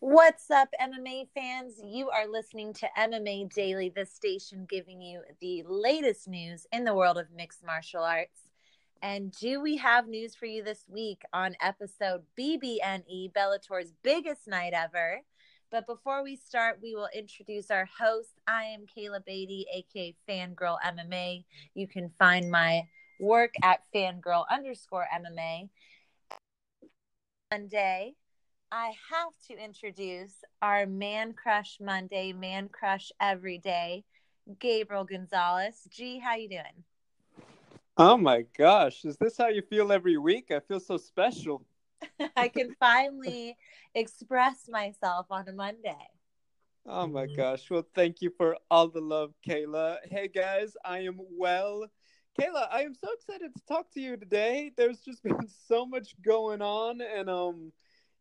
What's up, MMA fans? You are listening to MMA Daily, the station giving you the latest news in the world of mixed martial arts. And do we have news for you this week on episode BBNE, Bellator's biggest night ever? But before we start, we will introduce our host. I am Kayla Beatty, aka Fangirl MMA. You can find my work at fangirl underscore MMA. Monday, I have to introduce our Man Crush Monday, Man Crush Every Day, Gabriel Gonzalez. G, how you doing? Oh my gosh, is this how you feel every week? I feel so special. I can finally express myself on a Monday. Oh my gosh. Well, thank you for all the love, Kayla. Hey guys, I am well. Kayla, I am so excited to talk to you today. There's just been so much going on and um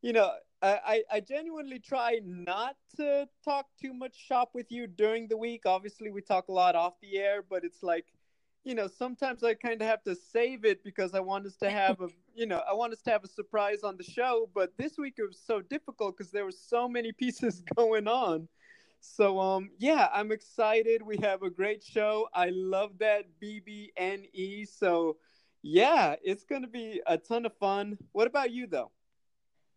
you know, I, I genuinely try not to talk too much shop with you during the week. Obviously, we talk a lot off the air, but it's like, you know, sometimes I kind of have to save it because I want us to have a, you know, I want us to have a surprise on the show. But this week it was so difficult because there were so many pieces going on. So, um, yeah, I'm excited. We have a great show. I love that BBNE. So, yeah, it's going to be a ton of fun. What about you, though?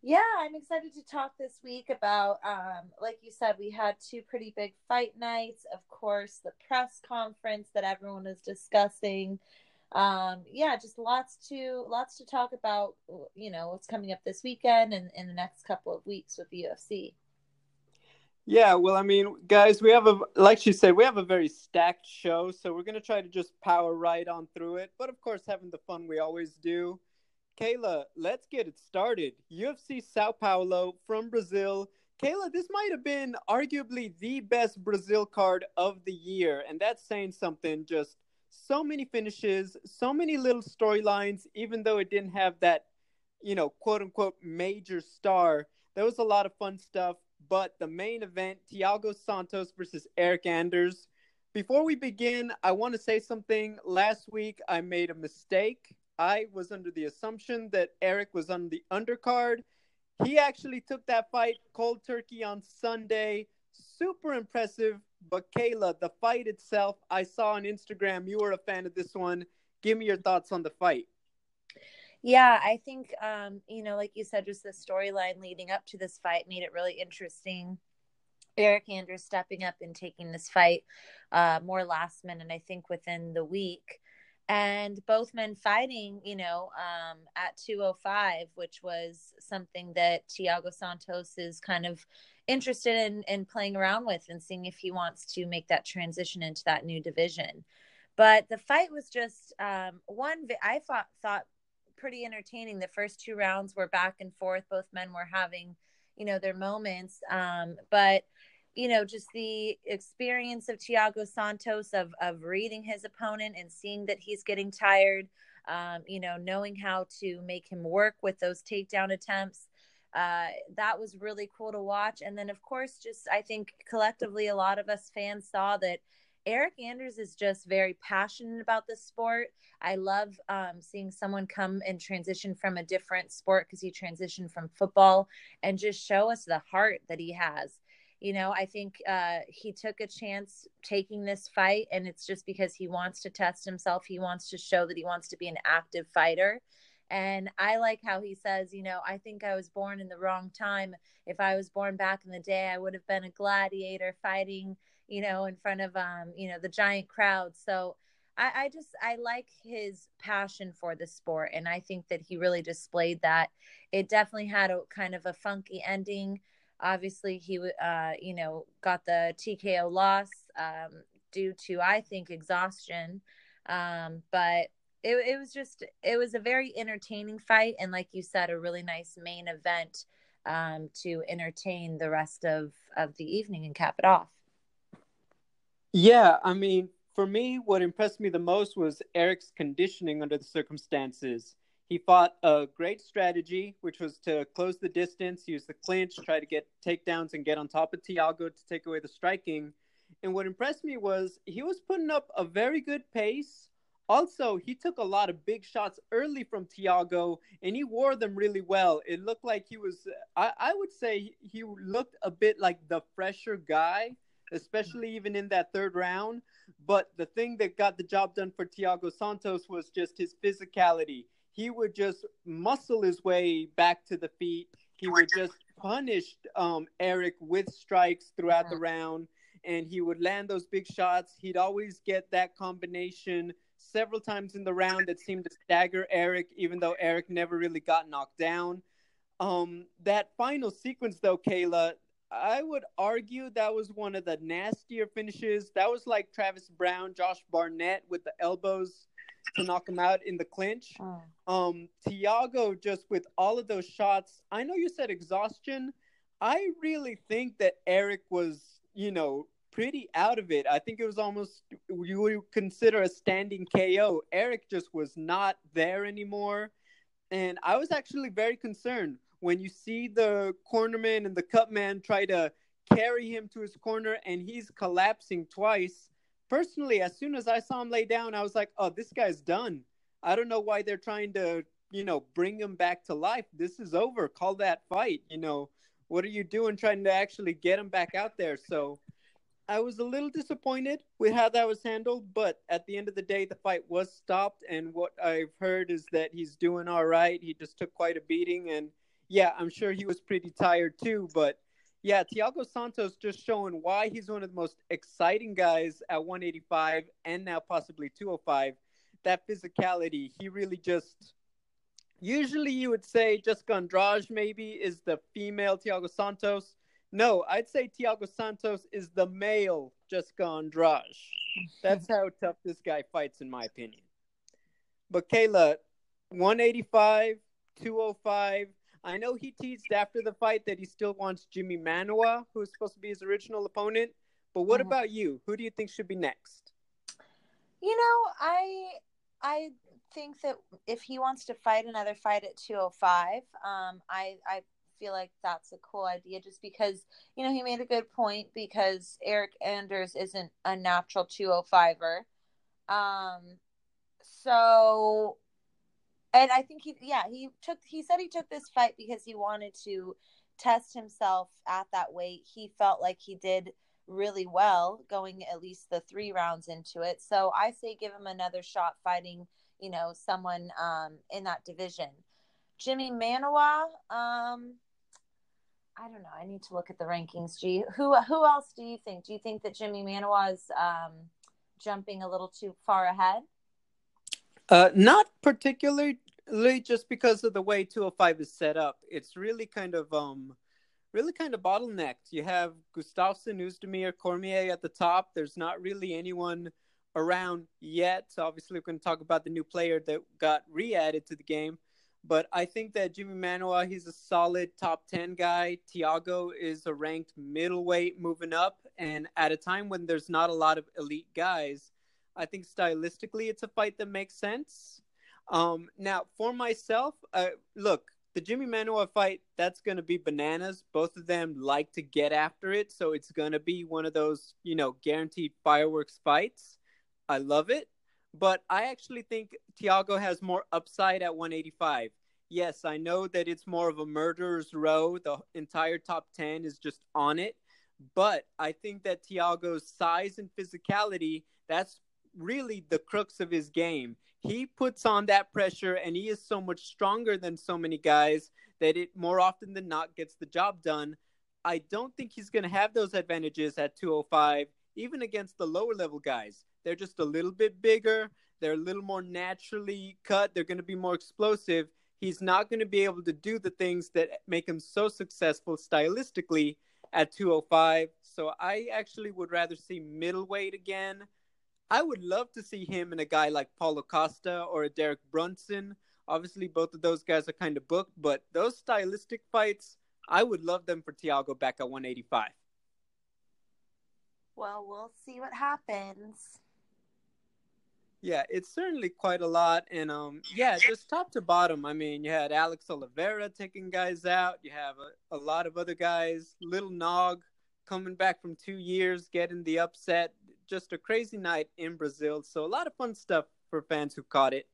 Yeah, I'm excited to talk this week about, um, like you said, we had two pretty big fight nights. Of course, the press conference that everyone is discussing. Um, yeah, just lots to lots to talk about. You know what's coming up this weekend and in the next couple of weeks with the UFC. Yeah, well, I mean, guys, we have a like she said, we have a very stacked show, so we're gonna try to just power right on through it. But of course, having the fun we always do. Kayla, let's get it started. UFC Sao Paulo from Brazil. Kayla, this might have been arguably the best Brazil card of the year, and that's saying something. Just so many finishes, so many little storylines, even though it didn't have that, you know, quote unquote major star. There was a lot of fun stuff, but the main event, Thiago Santos versus Eric Anders. Before we begin, I want to say something. Last week, I made a mistake. I was under the assumption that Eric was on the undercard. He actually took that fight cold turkey on Sunday. Super impressive. But Kayla, the fight itself, I saw on Instagram you were a fan of this one. Give me your thoughts on the fight. Yeah, I think um, you know, like you said, just the storyline leading up to this fight made it really interesting. Eric Anders stepping up and taking this fight uh, more last minute, I think within the week and both men fighting, you know, um, at 205, which was something that Thiago Santos is kind of interested in, in playing around with and seeing if he wants to make that transition into that new division. But the fight was just um, one, I thought, thought pretty entertaining. The first two rounds were back and forth. Both men were having, you know, their moments. Um, but you know, just the experience of Thiago Santos of of reading his opponent and seeing that he's getting tired, um, you know, knowing how to make him work with those takedown attempts. Uh, that was really cool to watch. And then, of course, just I think collectively, a lot of us fans saw that Eric Anders is just very passionate about the sport. I love um, seeing someone come and transition from a different sport because he transitioned from football and just show us the heart that he has. You know, I think uh, he took a chance taking this fight, and it's just because he wants to test himself. He wants to show that he wants to be an active fighter. And I like how he says, you know, I think I was born in the wrong time. If I was born back in the day, I would have been a gladiator fighting, you know, in front of, um, you know, the giant crowd. So I, I just, I like his passion for the sport. And I think that he really displayed that. It definitely had a kind of a funky ending Obviously, he uh, you know got the TKO loss um, due to I think exhaustion, um, but it, it was just it was a very entertaining fight and like you said a really nice main event um, to entertain the rest of of the evening and cap it off. Yeah, I mean, for me, what impressed me the most was Eric's conditioning under the circumstances. He fought a great strategy, which was to close the distance, use the clinch, try to get takedowns, and get on top of Thiago to take away the striking. And what impressed me was he was putting up a very good pace Also, he took a lot of big shots early from Thiago and he wore them really well. It looked like he was, I, I would say, he looked a bit like the fresher guy, especially even in that third round. But the thing that got the job done for Thiago Santos was just his physicality. He would just muscle his way back to the feet. He would just punish um, Eric with strikes throughout the round, and he would land those big shots. He'd always get that combination several times in the round that seemed to stagger Eric, even though Eric never really got knocked down. Um, that final sequence, though, Kayla, I would argue that was one of the nastier finishes. That was like Travis Browne, Josh Barnett with the elbows to knock him out in the clinch. Oh. Um, Thiago just with all of those shots. I know you said exhaustion. I really think that Eric was, you know, pretty out of it. I think it was almost you would consider a standing KO. Eric just was not there anymore. And I was actually very concerned when you see the cornerman and the cutman try to carry him to his corner and he's collapsing twice. Personally, as soon as I saw him lay down, I was like, oh, this guy's done. I don't know why they're trying to, you know, bring him back to life. This is over. Call that fight. You know, what are you doing trying to actually get him back out there? So I was a little disappointed with how that was handled, but at the end of the day, the fight was stopped. And what I've heard is that he's doing all right. He just took quite a beating and yeah, I'm sure he was pretty tired too. But yeah, Thiago Santos just showing why he's one of the most exciting guys at 185 and now possibly 205. That physicality, he really just. Usually, you would say Jessica Andrade maybe is the female Thiago Santos. No, I'd say Thiago Santos is the male Jessica Andrade. That's how tough this guy fights, in my opinion. But Kayla, 185, 205, I know he teased after the fight that he still wants Jimmy Manuwa, who's supposed to be his original opponent. But what mm-hmm. about you? Who do you think should be next? You know, I I think that if he wants to fight another fight at 205, um, I I feel like that's a cool idea just because you know he made a good point because Eric Anders isn't a natural 205er. Um, so and I think he, yeah, he took, he said he took this fight because he wanted to test himself at that weight. He felt like he did really well going at least the three rounds into it. So I say give him another shot fighting, you know, someone um, in that division. Jimmy Manuwa, um, I don't know. I need to look at the rankings. G, who who else do you think? Do you think that Jimmy Manuwa is um, jumping a little too far ahead? Uh, not particularly, just because of the way 205 is set up. It's really kind of um, really kind of bottlenecked. You have Gustafsson, Oezdemir, Cormier at the top. There's not really anyone around yet. So obviously, we're going to talk about the new player that got re-added to the game. But I think that Jimmy Manuwa, he's a solid top 10 guy. Thiago is a ranked middleweight moving up. And at a time when there's not a lot of elite guys, I think stylistically, it's a fight that makes sense. Um, now, for myself, uh, look, the Jimmy Manuwa fight, that's going to be bananas. Both of them like to get after it, so it's going to be one of those, you know, guaranteed fireworks fights. I love it, but I actually think Thiago has more upside at 185. Yes, I know that it's more of a murderer's row. The entire top 10 is just on it, but I think that Thiago's size and physicality, that's really the crux of his game. He puts on that pressure and he is so much stronger than so many guys that it more often than not gets the job done. I don't think he's going to have those advantages at 205, even against the lower level guys. They're just a little bit bigger, they're a little more naturally cut, they're going to be more explosive. He's not going to be able to do the things that make him so successful stylistically at 205. So I actually would rather see middleweight again I would love to see him and a guy like Paulo Costa or a Derek Brunson. Obviously, both of those guys are kind of booked, but those stylistic fights, I would love them for Thiago back at 185. Well, we'll see what happens. Yeah, it's certainly quite a lot. And um, yeah, just top to bottom. I mean, you had Alex Oliveira taking guys out. You have a, a lot of other guys. Little Nog coming back from two years, getting the upset just a crazy night in Brazil. So a lot of fun stuff for fans who caught it.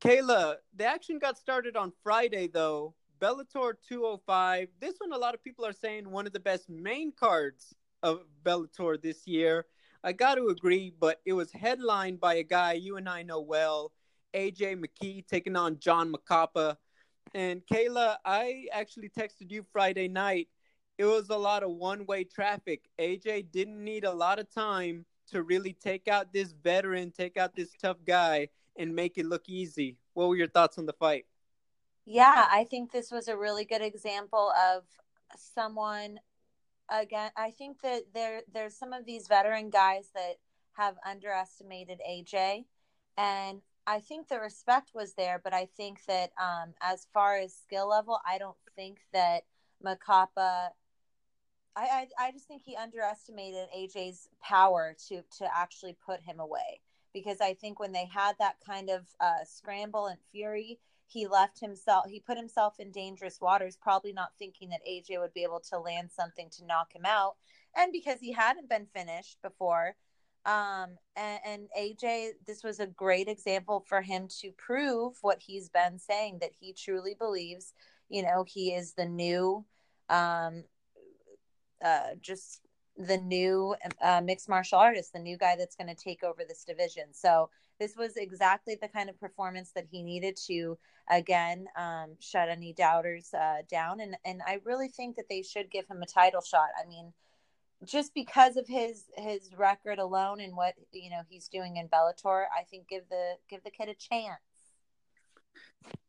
Kayla, the action got started on Friday though. Bellator 205. This one, a lot of people are saying one of the best main cards of Bellator this year. I got to agree, but it was headlined by a guy you and I know well, AJ McKee, taking on John Macapa. And Kayla, I actually texted you Friday night. It was a lot of one way traffic. AJ didn't need a lot of time to really take out this veteran, take out this tough guy, and make it look easy. What were your thoughts on the fight? Yeah, I think this was a really good example of someone again I think that there there's some of these veteran guys that have underestimated AJ and I think the respect was there, but I think that um, as far as skill level, I don't think that Macapa. I, I I just think he underestimated AJ's power to to actually put him away because I think when they had that kind of uh, scramble and fury, he left himself he put himself in dangerous waters probably not thinking that aj would be able to land something to knock him out. And because he hadn't been finished before um, and, and aj this was a great example for him to prove what he's been saying that he truly believes you know he is the new um, uh, just the new uh, mixed martial artist the new guy that's going to take over this division. So this was exactly the kind of performance that he needed to again um, shut any doubters uh, down. And and I really think that they should give him a title shot. I mean just because of his his record alone and what you know he's doing in Bellator I think give the give the kid a chance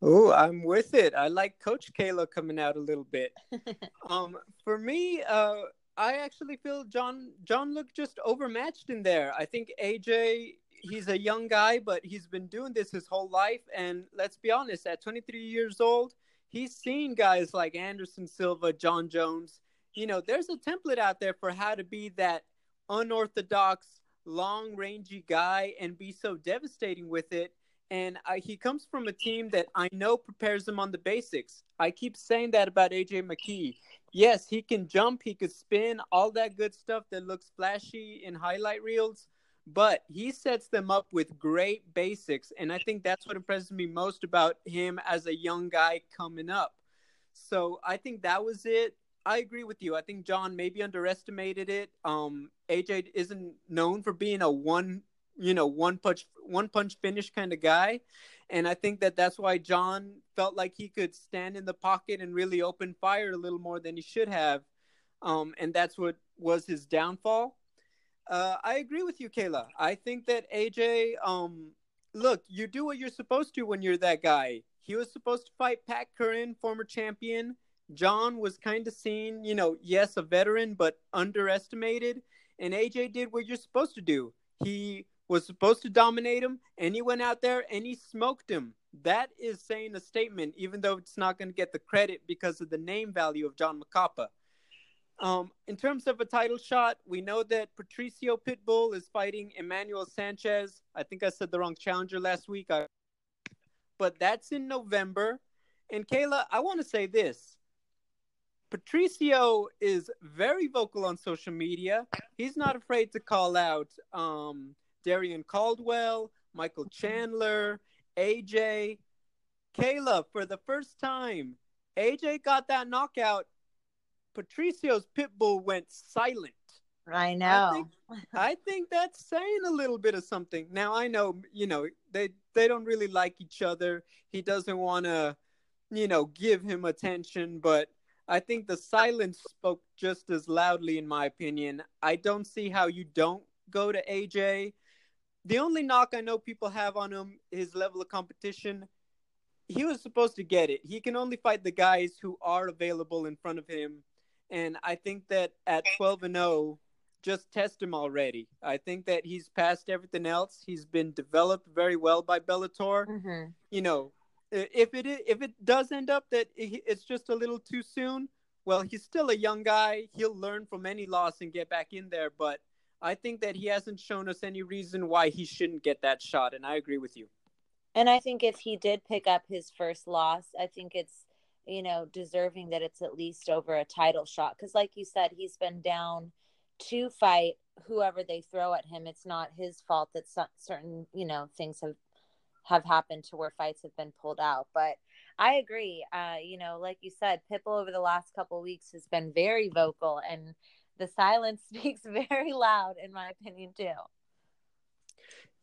Oh, I'm with it. I like Coach Kayla coming out a little bit. um, for me, uh, I actually feel John John looked just overmatched in there. I think AJ he's a young guy, but he's been doing this his whole life. And let's be honest, at 23 years old, he's seen guys like Anderson Silva, Jon Jones. You know, there's a template out there for how to be that unorthodox, long rangy guy and be so devastating with it. And he comes from a team that I know prepares him on the basics. I keep saying that about AJ McKee. Yes, he can jump, he could spin, all that good stuff that looks flashy in highlight reels but he sets them up with great basics and i think that's what impresses me most about him as a young guy coming up so i think that was it i agree with you i think john maybe underestimated it um aj isn't known for being a one you know one punch one punch finish kind of guy and i think that that's why john felt like he could stand in the pocket and really open fire a little more than he should have um and that's what was his downfall uh, I agree with you, Kayla. I think that AJ, um, look, you do what you're supposed to when you're that guy. He was supposed to fight Pat Curran, former champion. John was kind of seen, you know, yes, a veteran, but underestimated. And AJ did what you're supposed to do. He was supposed to dominate him, and he went out there and he smoked him. That is saying a statement, even though it's not going to get the credit because of the name value of John Macapa. Um, in terms of a title shot, we know that Patricio Pitbull is fighting Emmanuel Sanchez. I think I said the wrong challenger last week. I... But that's in November. And Kayla, I want to say this. Patricio is very vocal on social media. He's not afraid to call out um, Darrion Caldwell, Michael mm-hmm. Chandler, AJ. Kayla, for the first time, AJ got that knockout Patricio's pit bull went silent. I know. I think, I think that's saying a little bit of something. Now I know, you know, they they don't really like each other. He doesn't want to, you know, give him attention, but I think the silence spoke just as loudly in my opinion. I don't see how you don't go to AJ. The only knock I know people have on him his level of competition. He was supposed to get it. He can only fight the guys who are available in front of him and I think that at 12 and 0, just test him already. I think that he's passed everything else. He's been developed very well by Bellator. Mm-hmm. You know, if it if it does end up that it's just a little too soon, well, he's still a young guy. He'll learn from any loss and get back in there. But I think that he hasn't shown us any reason why he shouldn't get that shot, and I agree with you. And I think if he did pick up his first loss, I think it's you know, deserving that it's at least over a title shot. Because, like you said, he's been down to fight whoever they throw at him. It's not his fault that certain, you know, things have have happened to where fights have been pulled out. But I agree. Uh, you know, like you said, Pitbull over the last couple weeks has been very vocal, and the silence speaks very loud, in my opinion, too.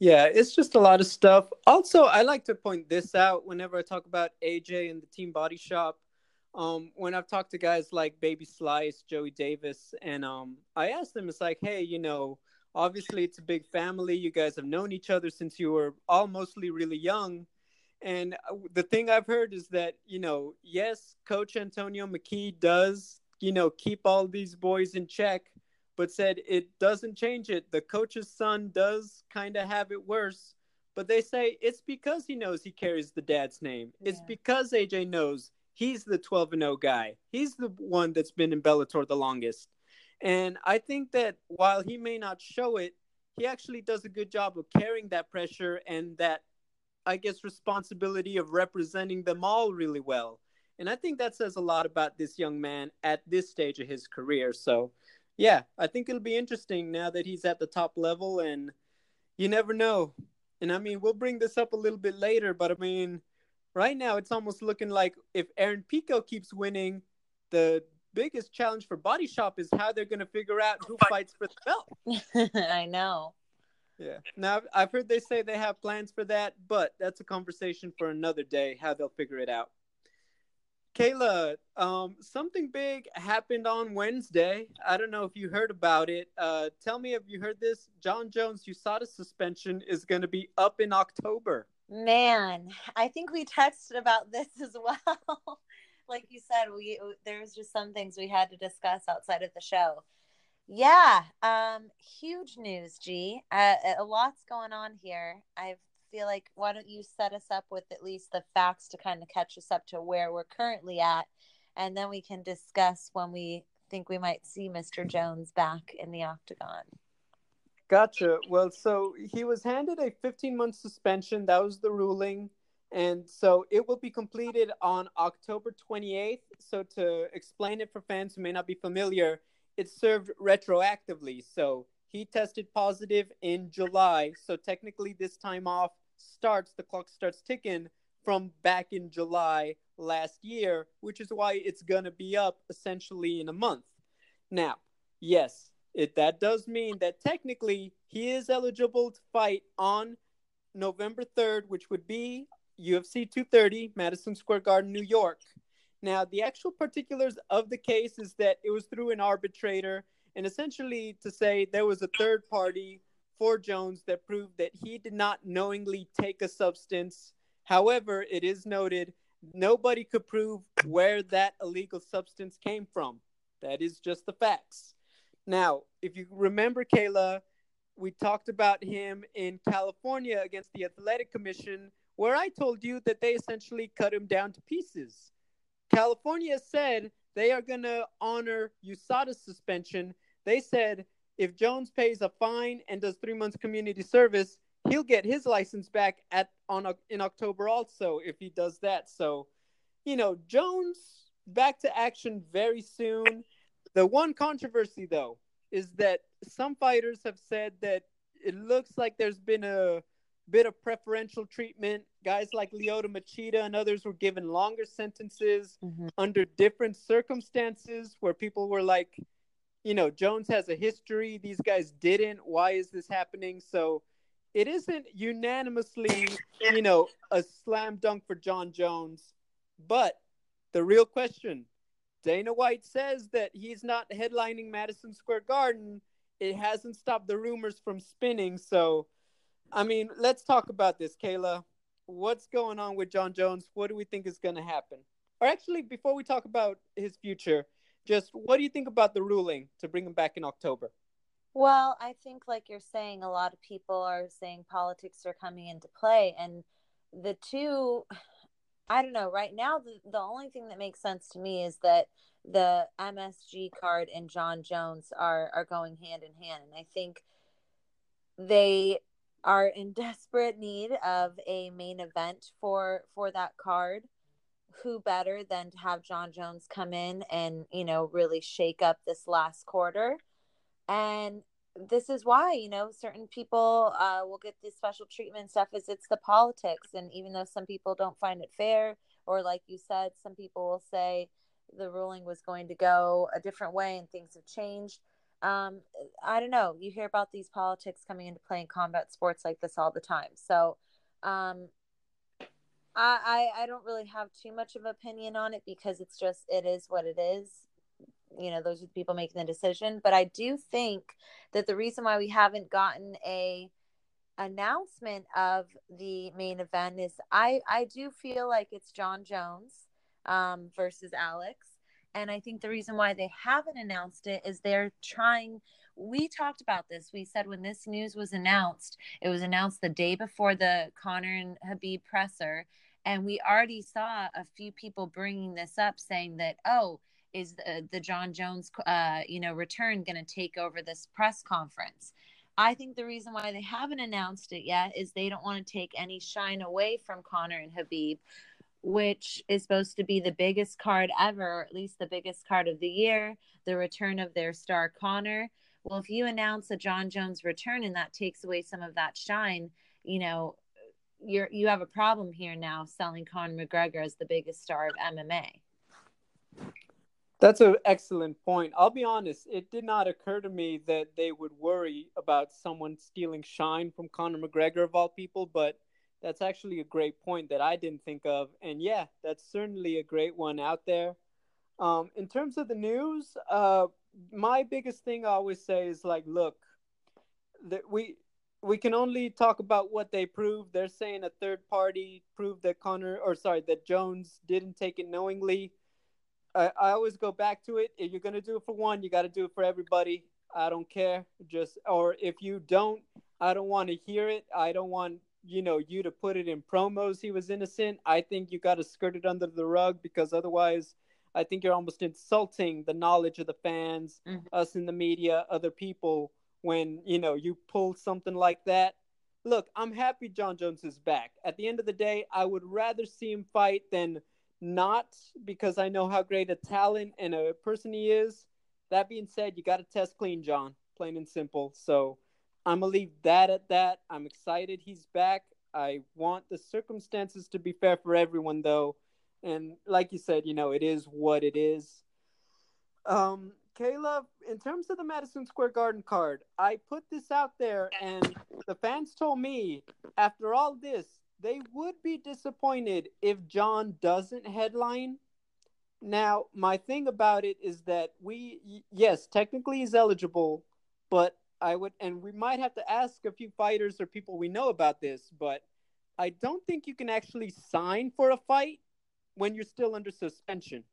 Yeah, it's just a lot of stuff. Also, I like to point this out whenever I talk about AJ and the Team Body Shop. Um, when I've talked to guys like Baby Slice, Joey Davis, and um, I asked them, it's like, hey, you know, obviously it's a big family. You guys have known each other since you were all mostly really young. And uh, the thing I've heard is that, you know, yes, Coach Antonio McKee does, you know, keep all these boys in check, but said it doesn't change it. The coach's son does kind of have it worse, but they say it's because he knows he carries the dad's name. Yeah. It's because AJ knows he's the 12 and 0 guy. He's the one that's been in Bellator the longest. And I think that while he may not show it, he actually does a good job of carrying that pressure and that, I guess, responsibility of representing them all really well. And I think that says a lot about this young man at this stage of his career. So, yeah, I think it'll be interesting now that he's at the top level, and you never know. And I mean, we'll bring this up a little bit later, but I mean, right now it's almost looking like if Aaron Pico keeps winning, the biggest challenge for Body Shop is how they're going to figure out who fights for the belt. I know. Yeah. Now I've heard they say they have plans for that, but that's a conversation for another day. How they'll figure it out. Kayla, um, something big happened on Wednesday. I don't know if you heard about it. Uh, tell me if you heard this. Jon Jones USADA suspension is going to be up in October. Man, I think we texted about this as well like you said, we there's just some things we had to discuss outside of the show. Yeah, um, huge news, G. Uh, a lot's going on here. I feel like why don't you set us up with at least the facts to kind of catch us up to where we're currently at, and then we can discuss when we think we might see Mr. Jones back in the octagon. Gotcha. Well, so he was handed a 15 month suspension. That was the ruling. And so it will be completed on October 28th. So to explain it for fans who may not be familiar, it served retroactively. So he tested positive in July. So technically, this time off starts, the clock starts ticking from back in July last year, which is why it's going to be up essentially in a month. Now, yes, it, that does mean that technically he is eligible to fight on November 3rd, which would be UFC 230, Madison Square Garden, New York. Now, the actual particulars of the case is that it was through an arbitrator, and essentially to say there was a third party for Jones that proved that he did not knowingly take a substance. However, it is noted nobody could prove where that illegal substance came from. That is just the facts. Now, if you remember, Kayla, we talked about him in California against the Athletic Commission where I told you that they essentially cut him down to pieces. California said they are going to honor USADA's suspension. They said if Jones pays a fine and does three months community service, he'll get his license back at on in October also if he does that. So, you know, Jones back to action very soon. The one controversy though is that some fighters have said that it looks like there's been a bit of preferential treatment. Guys like Lyoto Machida and others were given longer sentences mm-hmm. under different circumstances where people were like, you know, Jones has a history. These guys didn't. Why is this happening? So it isn't unanimously, you know, a slam dunk for Jon Jones. But the real question Dana White says that he's not headlining Madison Square Garden. It hasn't stopped the rumors from spinning. So I mean, let's talk about this, Kayla. What's going on with Jon Jones? What do we think is going to happen? Or actually, before we talk about his future, just what do you think about the ruling to bring him back in October? Well, I think, like you're saying, a lot of people are saying politics are coming into play. And the two, I don't know, right now, the, the only thing that makes sense to me is that the MSG card and Jon Jones are, are going hand in hand. And I think they are in desperate need of a main event for for that card who better than to have Jon Jones come in and you know really shake up this last quarter. And this is why you know certain people uh, will get this special treatment stuff is it's the politics. And even though some people don't find it fair or like you said some people will say the ruling was going to go a different way and things have changed. Um, i don't know. You hear about these politics coming into play in combat sports like this all the time. So um, I, I i don't really have too much of opinion on it because it's just it is what it is. You know those are the people making the decision. But i do think that the reason why we haven't gotten a announcement of the main event is i i do feel like it's Jon jones um, versus alex. And i think the reason why they haven't announced it is they're trying we talked about this. We said when this news was announced it was announced the day before the conor and khabib presser and we already saw a few people bringing this up saying that oh is the, the Jon Jones, uh, you know, return going to take over this press conference? I think the reason why they haven't announced it yet is they don't want to take any shine away from Conor and Khabib which is supposed to be the biggest card ever, or at least the biggest card of the year, the return of their star Conor. Well, if you announce a jon Jones return and that takes away some of that shine, you know, you're you have a problem here now selling Conor McGregor as the biggest star of MMA. That's an excellent point. I'll be honest, it did not occur to me that they would worry about someone stealing shine from Conor McGregor of all people, but that's actually a great point that I didn't think of. And yeah, that's certainly a great one out there. Um, in terms of the news, uh, my biggest thing I always say is like, look, that we we can only talk about what they proved. They're saying a third party proved that Conor, or sorry, that Jones didn't take it knowingly. I, I always go back to it. If you're gonna do it for one, you got to do it for everybody. I don't care. Just or if you don't, I don't want to hear it. I don't want you know you to put it in promos. He was innocent. I think you got to skirt it under the rug because otherwise, I think you're almost insulting the knowledge of the fans, mm-hmm. us in the media, other people when you know you pull something like that. Look, I'm happy Jon Jones is back. At the end of the day, I would rather see him fight than not because I know how great a talent and a person he is. That being said, you got to test clean, Jon, plain and simple. So I'm going to leave that at that. I'm excited he's back. I want the circumstances to be fair for everyone, though. And like you said, you know, it is what it is. Um, Kayla, in terms of the Madison Square Garden card, I put this out there, and the fans told me after all this, they would be disappointed if Jon doesn't headline. Now, my thing about it is that we, yes, technically he's eligible, but I would, and we might have to ask a few fighters or people we know about this, but I don't think you can actually sign for a fight when you're still under suspension.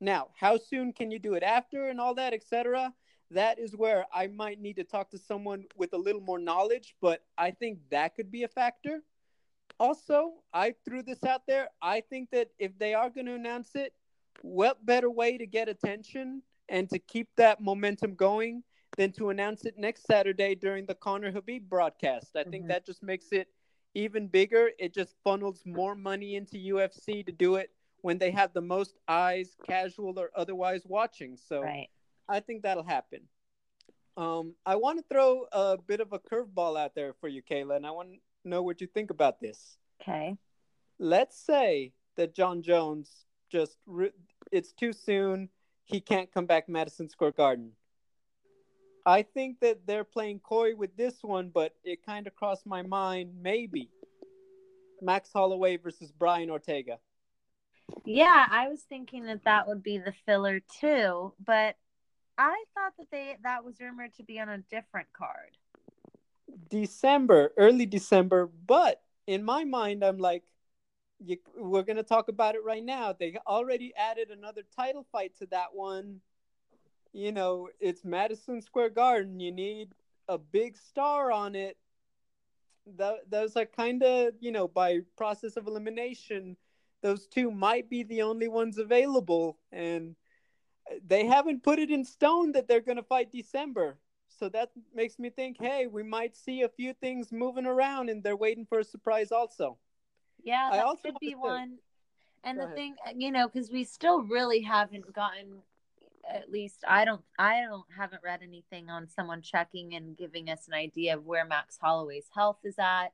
Now, how soon can you do it after and all that, etc.? That is where I might need to talk to someone with a little more knowledge, but I think that could be a factor also, I threw this out there. I think that if they are going to announce it, what better way to get attention and to keep that momentum going than to announce it next Saturday during the Conor Khabib broadcast? I mm-hmm. think that just makes it even bigger. It just funnels more money into UFC to do it when they have the most eyes, casual or otherwise, watching. So right. I think that'll happen. Um, I want to throw a bit of a curveball out there for you, Kayla, and I want to know what you think about this. Okay. Let's say that Jon Jones just re- it's too soon. He can't come back Madison Square Garden. I think that they're playing coy with this one, but it kind of crossed my mind maybe Max Holloway versus Brian Ortega. Yeah, I was thinking that that would be the filler too, but I thought that they that was rumored to be on a different card. December, early December. But in my mind, I'm like, you, we're to talk about it right now. They already added another title fight to that one. You know, it's Madison Square Garden. You need a big star on it. That, those are kind of, you know, by process of elimination, those two might be the only ones available. And they haven't put it in stone that they're going to fight December. So that makes me think, hey, we might see a few things moving around, and they're waiting for a surprise also. Yeah, that I also could be one. And Go the ahead. thing, uh, you know, because we still really haven't gotten at least I don't I don't haven't read anything on someone checking and giving us an idea of where Max Holloway's health is at.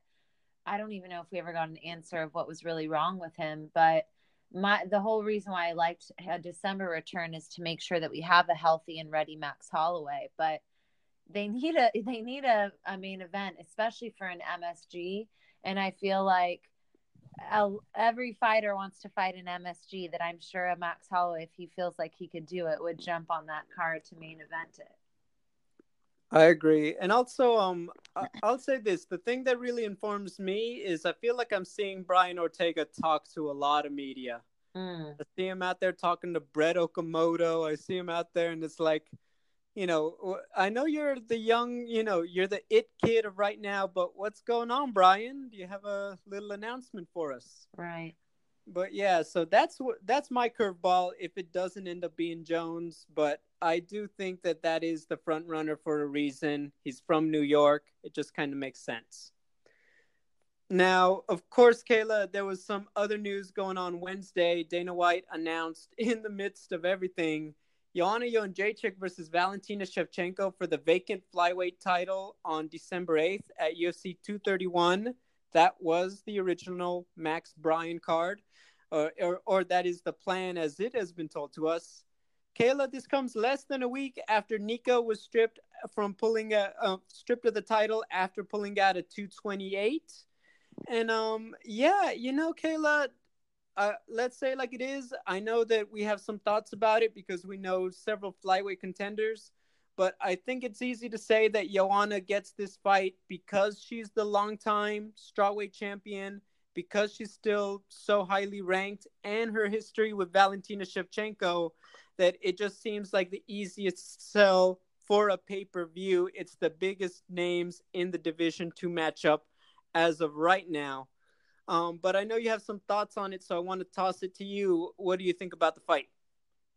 I don't even know if we ever got an answer of what was really wrong with him, but my the whole reason why I liked a December return is to make sure that we have a healthy and ready Max Holloway, but they need a they need a, a main event, especially for an MSG, and I feel like every fighter wants to fight an MSG that I'm sure a Max Holloway, if he feels like he could do it, would jump on that card to main event it. I agree. And also, um, I'll say this: the thing that really informs me is I feel like I'm seeing Brian Ortega talk to a lot of media. Mm. I see him out there talking to Brett Okamoto. I see him out there, and it's like, you know, I know you're the young, you know, you're the it kid of right now, but what's going on, Brian? Do you have a little announcement for us? Right. But yeah, so that's what that's my curveball. If it doesn't end up being Jones, but I do think that that is the front runner for a reason. He's from New York. It just kind of makes sense. Now, of course, Kayla, there was some other news going on Wednesday. Dana White announced in the midst of everything Joanna Jędrzejczyk versus Valentina Shevchenko for the vacant flyweight title on December 8th at UFC 231. That was the original Max Bryan card, or, or, or that is the plan as it has been told to us. Kayla, this comes less than a week after Nico was stripped from pulling a uh, stripped of the title after pulling out a 228. And um, yeah, you know, Kayla, uh, let's say like it is. I know that we have some thoughts about it because we know several flyweight contenders, but I think it's easy to say that Joanna gets this fight because she's the longtime strawweight champion, because she's still so highly ranked, and her history with Valentina Shevchenko, that it just seems like the easiest sell for a pay per view. It's the biggest names in the division to match up as of right now. Um, but I know you have some thoughts on it, so I want to toss it to you. What do you think about the fight?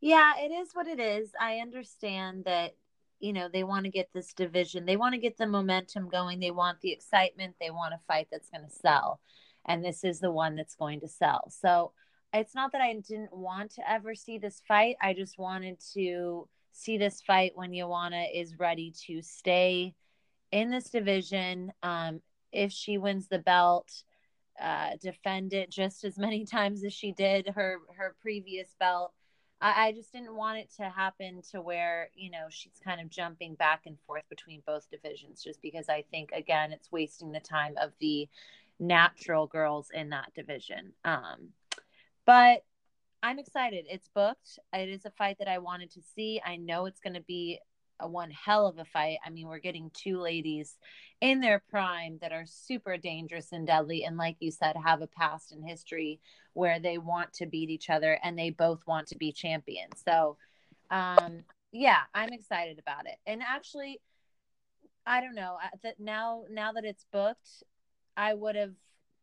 Yeah, it is what it is. I understand that, you know, they want to get this division, they want to get the momentum going, they want the excitement, they want a fight that's going to sell. And this is the one that's going to sell. So it's not that I didn't want to ever see this fight. I just wanted to see this fight when Joanna is ready to stay in this division. Um, if she wins the belt, uh, defend it just as many times as she did her her previous belt. I, I just didn't want it to happen to where you know she's kind of jumping back and forth between both divisions, just because I think again it's wasting the time of the natural girls in that division. Um, but I'm excited. It's booked. It is a fight that I wanted to see. I know it's going to be a one hell of a fight. I mean, we're getting two ladies in their prime that are super dangerous and deadly. And like you said, have a past and history where they want to beat each other and they both want to be champions. So, um, yeah, I'm excited about it. And actually, I don't know that now, now that it's booked, I would have,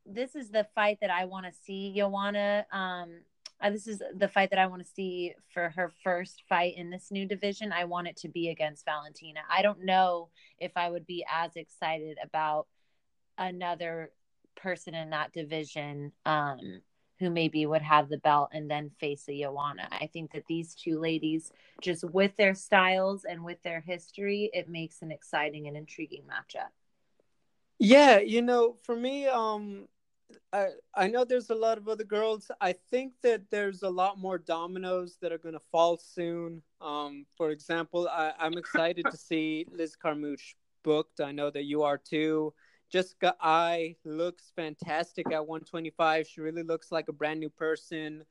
this is the fight that I want to see Joanna, um, uh, this is the fight that I want to see for her first fight in this new division. I want it to be against Valentina. I don't know if I would be as excited about another person in that division um, who maybe would have the belt and then face a Joanna. I think that these two ladies, just with their styles and with their history, it makes an exciting and intriguing matchup. Yeah, you know, for me, um, I I know there's a lot of other girls. I think that there's a lot more dominoes that are gonna fall soon. Um, for example, I, I'm excited to see Liz Carmouche booked. I know that you are too. Jessica Eye looks fantastic at 125. She really looks like a brand new person.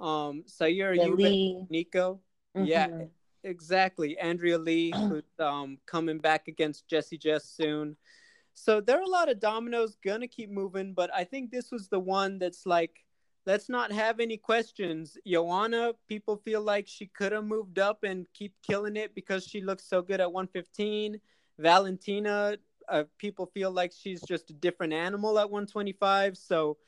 Um, Sayura Lee. Nico. Mm-hmm. Yeah, exactly. Andrea Lee, who's um, coming back against Jesse Jess soon. So there are a lot of dominoes gonna keep moving, but I think this was the one that's like, let's not have any questions. Joanna, people feel like she could have moved up and keep killing it because she looks so good at 115. Valentina, uh, people feel like she's just a different animal at 125. So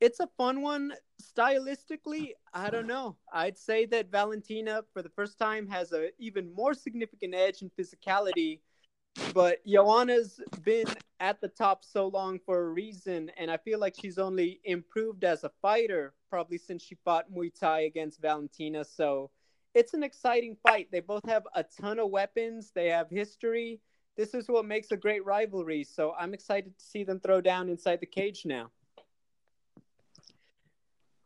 it's a fun one. Stylistically, I don't know. I'd say that Valentina, for the first time, has a even more significant edge in physicality but Joanna's been at the top so long for a reason, and I feel like she's only improved as a fighter probably since she fought Muay Thai against Valentina. So it's an exciting fight. They both have a ton of weapons. They have history. This is what makes a great rivalry. So I'm excited to see them throw down inside the cage now.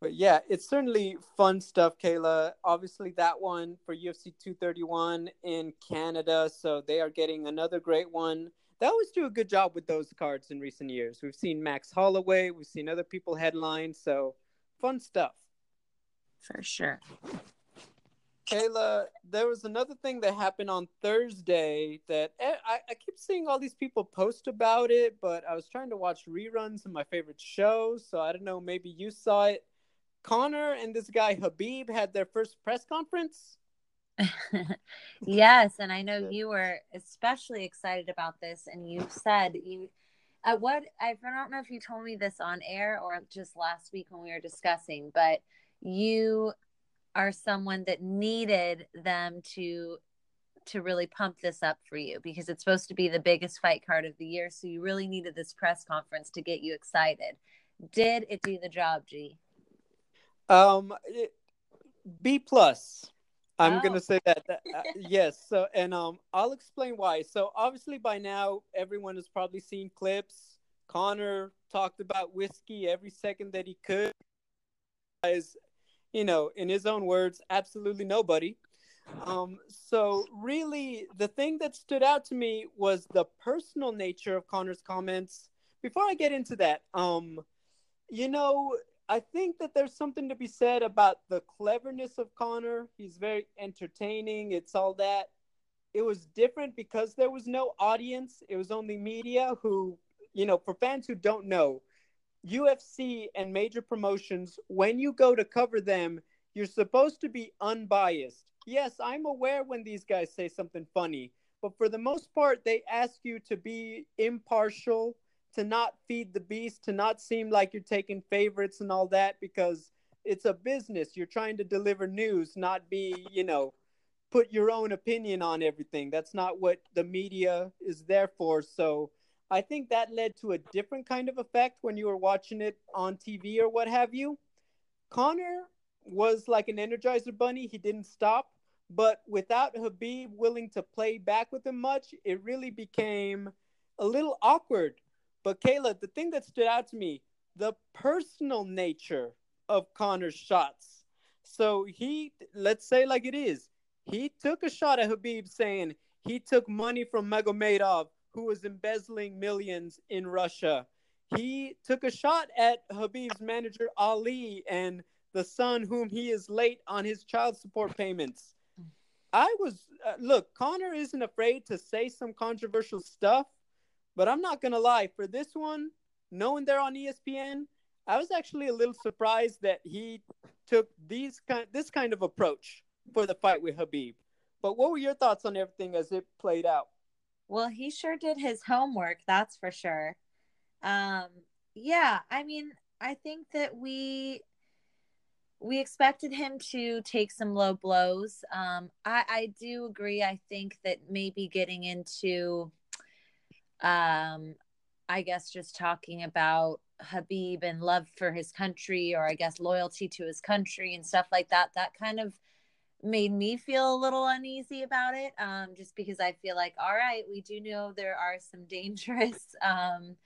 But yeah, it's certainly fun stuff, Kayla. Obviously, that one for UFC 231 in Canada. So they are getting another great one. They always do a good job with those cards in recent years. We've seen Max Holloway, we've seen other people headline. So fun stuff. For sure. Kayla, there was another thing that happened on Thursday that eh, I, I keep seeing all these people post about it, but I was trying to watch reruns of my favorite shows, so I don't know, maybe you saw it. Conor and this guy Khabib had their first press conference. yes, and I know you were especially excited about this, and you said you. at what I don't know if you told me this on air or just last week when we were discussing, but you are someone that needed them to to really pump this up for you because it's supposed to be the biggest fight card of the year so you really needed this press conference to get you excited did it do the job g um, B plus. I'm oh. gonna say that. uh, yes. So, and um, I'll explain why. So, obviously, by now, everyone has probably seen clips. Conor talked about whiskey every second that he could. As you know, in his own words, absolutely nobody. Um, so really, the thing that stood out to me was the personal nature of Conor's comments. Before I get into that, um, you know, I think that there's something to be said about the cleverness of Conor. He's very entertaining. It's all that. It was different because there was no audience. It was only media who, you know, for fans who don't know, UFC and major promotions, when you go to cover them, you're supposed to be unbiased. Yes, I'm aware when these guys say something funny, but for the most part, they ask you to be impartial to not feed the beast, to not seem like you're taking favorites and all that because it's a business. You're trying to deliver news, not be, you know, put your own opinion on everything. That's not what the media is there for. So I think that led to a different kind of effect when you were watching it on TV or what have you. Conor was like an energizer bunny. He didn't stop. But without Khabib willing to play back with him much, it really became a little awkward but Kayla, the thing that stood out to me, the personal nature of Conor's shots. So he, let's say like it is, he took a shot at Khabib saying he took money from Magomedov, who was embezzling millions in Russia. He took a shot at Khabib's manager Ali and the son whom he is late on his child support payments. I was uh, look, Conor isn't afraid to say some controversial stuff but I'm not gonna lie, for this one, knowing they're on ESPN, I was actually a little surprised that he took these kind this kind of approach for the fight with Khabib. But what were your thoughts on everything as it played out? Well, he sure did his homework, that's for sure. Um, yeah, I mean, I think that we we expected him to take some low blows. Um, I, I do agree. I think that maybe getting into um, I guess just talking about Khabib and love for his country, or I guess loyalty to his country and stuff like that, that kind of made me feel a little uneasy about it. Um, just because I feel like, all right, we do know there are some dangerous um,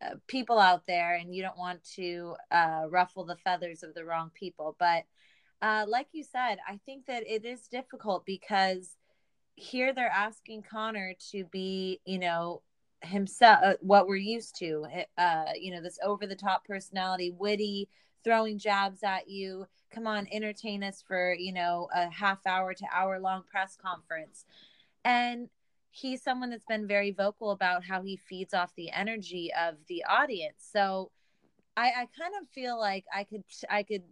uh, people out there, and you don't want to uh, ruffle the feathers of the wrong people. But uh, like you said, I think that it is difficult because here they're asking Conor to be, you know, himself uh, what we're used to uh you know this over the top personality witty throwing jabs at you. Come on entertain us for you know a half hour to hour long press conference. And he's someone that's been very vocal about how he feeds off the energy of the audience. So i i kind of feel like i could i could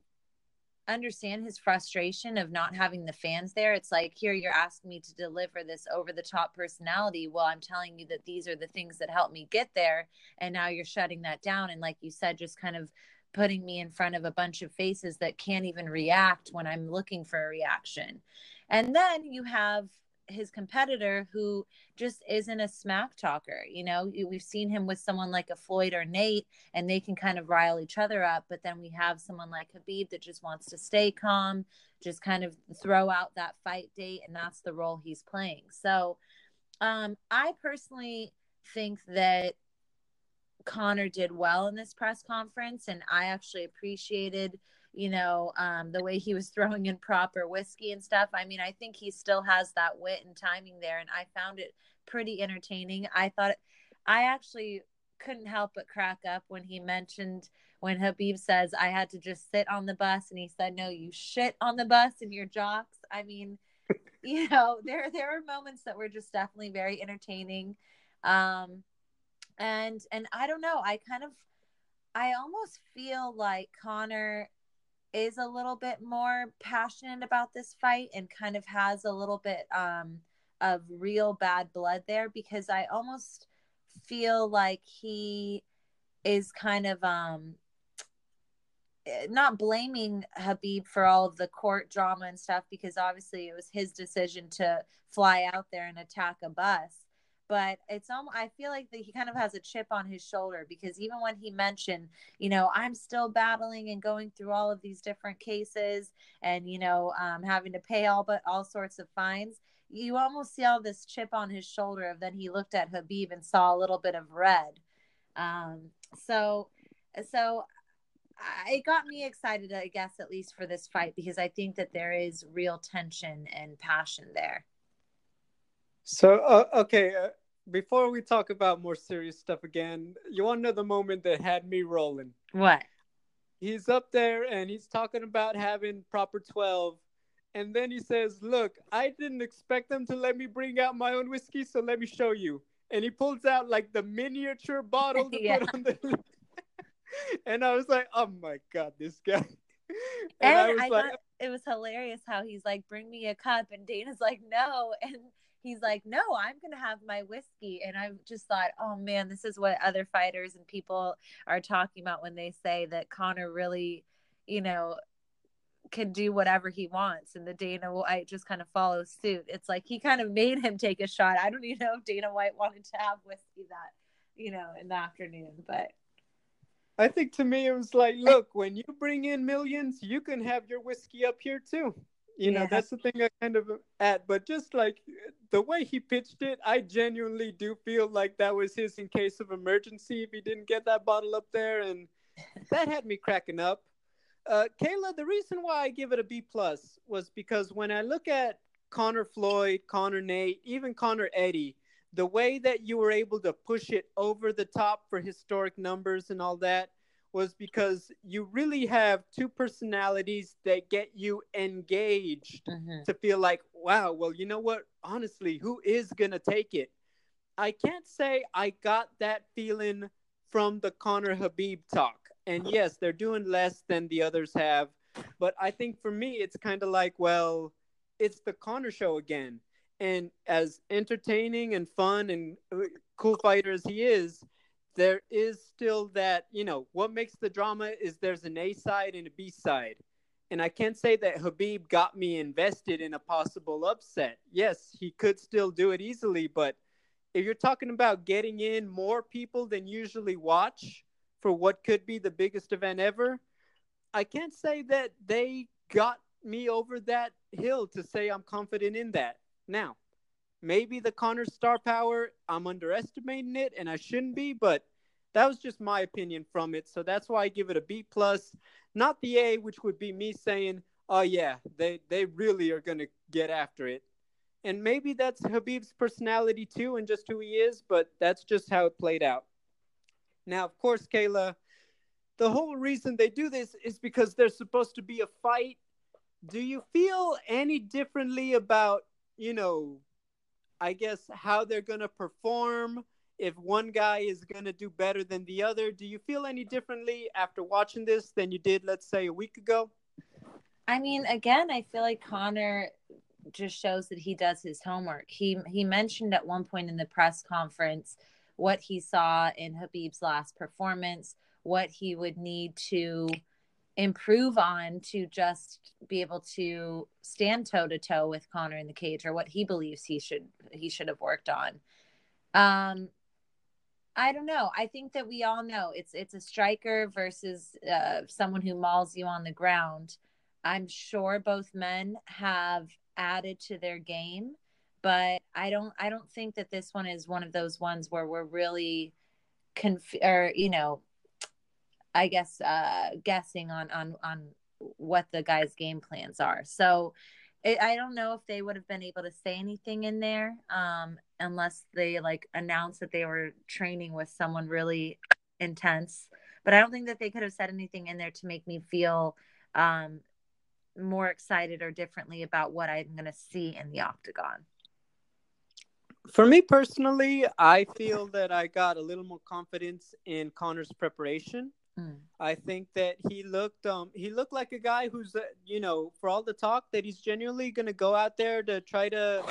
understand his frustration of not having the fans there. It's like, here, you're asking me to deliver this over the top personality. Well, I'm telling you that these are the things that helped me get there. And now you're shutting that down. And like you said, just kind of putting me in front of a bunch of faces that can't even react when I'm looking for a reaction. And then you have his competitor who just isn't a smack talker. You know, we've seen him with someone like a Floyd or Nate, and they can kind of rile each other up. But then we have someone like Khabib that just wants to stay calm, just kind of throw out that fight date, and that's the role he's playing. So, um, I personally think that Conor did well in this press conference, and I actually appreciated you know, um, the way he was throwing in proper whiskey and stuff. I mean, I think he still has that wit and timing there, and I found it pretty entertaining. I thought I actually couldn't help but crack up when he mentioned when Khabib says I had to just sit on the bus, and he said, "No, you shit on the bus and your jocks." I mean, you know, there there are moments that were just definitely very entertaining, um, and and I don't know, I kind of. I almost feel like Conor is a little bit more passionate about this fight and kind of has a little bit um, of real bad blood there because I almost feel like he is kind of um eh, not blaming Khabib for all of the court drama and stuff because obviously it was his decision to fly out there and attack a bus but it's almost I feel like that he kind of has a chip on his shoulder because even when he mentioned, you know, I'm still battling and going through all of these different cases and you know, um, having to pay all but all sorts of fines, you almost see all this chip on his shoulder of then he looked at Khabib and saw a little bit of red. Um, so, so it got me excited, I guess, at least for this fight because I think that there is real tension and passion there. So, uh, okay, uh, before we talk about more serious stuff again, you want to know the moment that had me rolling? What? He's up there and he's talking about having proper 12. And then he says, Look, I didn't expect them to let me bring out my own whiskey, so let me show you. And he pulls out like the miniature bottle to yeah. put on the. and I was like, Oh my God, this guy. And, and I was I like, it was hilarious how he's like, Bring me a cup. And Dana's like, No. And he's like, no, I'm going to have my whiskey. And I just thought, oh man, this is what other fighters and people are talking about when they say that Conor really, you know, can do whatever he wants. And the Dana White just kind of follows suit. It's like he kind of made him take a shot. I don't even know if Dana White wanted to have whiskey that, you know, in the afternoon, but. I think to me it was like, look, when you bring in millions, you can have your whiskey up here too you know yeah. that's the thing i kind of at but just like the way he pitched it i genuinely do feel like that was his in case of emergency if he didn't get that bottle up there and that had me cracking up uh, kayla the reason why i give it a b plus was because when i look at conor floyd conor nate even conor eddie the way that you were able to push it over the top for historic numbers and all that was because you really have two personalities that get you engaged mm-hmm. to feel like, wow, well, you know what? Honestly, who is going to take it? I can't say I got that feeling from the Conor Khabib talk. And yes, they're doing less than the others have. But I think for me, it's kind of like, well, it's the Conor show again. And as entertaining and fun and uh, cool fighter as he is, there is still that, you know, what makes the drama is there's an A side and a B side. And I can't say that Khabib got me invested in a possible upset. Yes, he could still do it easily, but if you're talking about getting in more people than usually watch for what could be the biggest event ever, I can't say that they got me over that hill to say I'm confident in that. Now, maybe the Conor star power, I'm underestimating it and I shouldn't be, but that was just my opinion from it. So that's why I give it a B plus, not the A, which would be me saying, oh yeah, they, they really are gonna get after it. And maybe that's Khabib's personality too and just who he is, but that's just how it played out. Now, of course, Kayla, the whole reason they do this is because there's supposed to be a fight. Do you feel any differently about, you know, I guess, how they're going to perform, if one guy is going to do better than the other. Do you feel any differently after watching this than you did, let's say, a week ago? I mean, again, I feel like Conor just shows that he does his homework. He he mentioned at one point in the press conference what he saw in Khabib's last performance, what he would need to improve on to just be able to stand toe to toe with Conor in the cage or what he believes he should he should have worked on. Um I don't know. I think that we all know it's it's a striker versus uh, someone who mauls you on the ground. I'm sure both men have added to their game, but I don't I don't think that this one is one of those ones where we're really conf or you know I guess uh, guessing on on on what the guys' game plans are. So it, I don't know if they would have been able to say anything in there um, unless they like announced that they were training with someone really intense. But I don't think that they could have said anything in there to make me feel um, more excited or differently about what I'm going to see in the octagon. For me personally, I feel that I got a little more confidence in Conor's preparation. I think that he looked um he looked like a guy who's uh, you know for all the talk that he's genuinely going to go out there to try to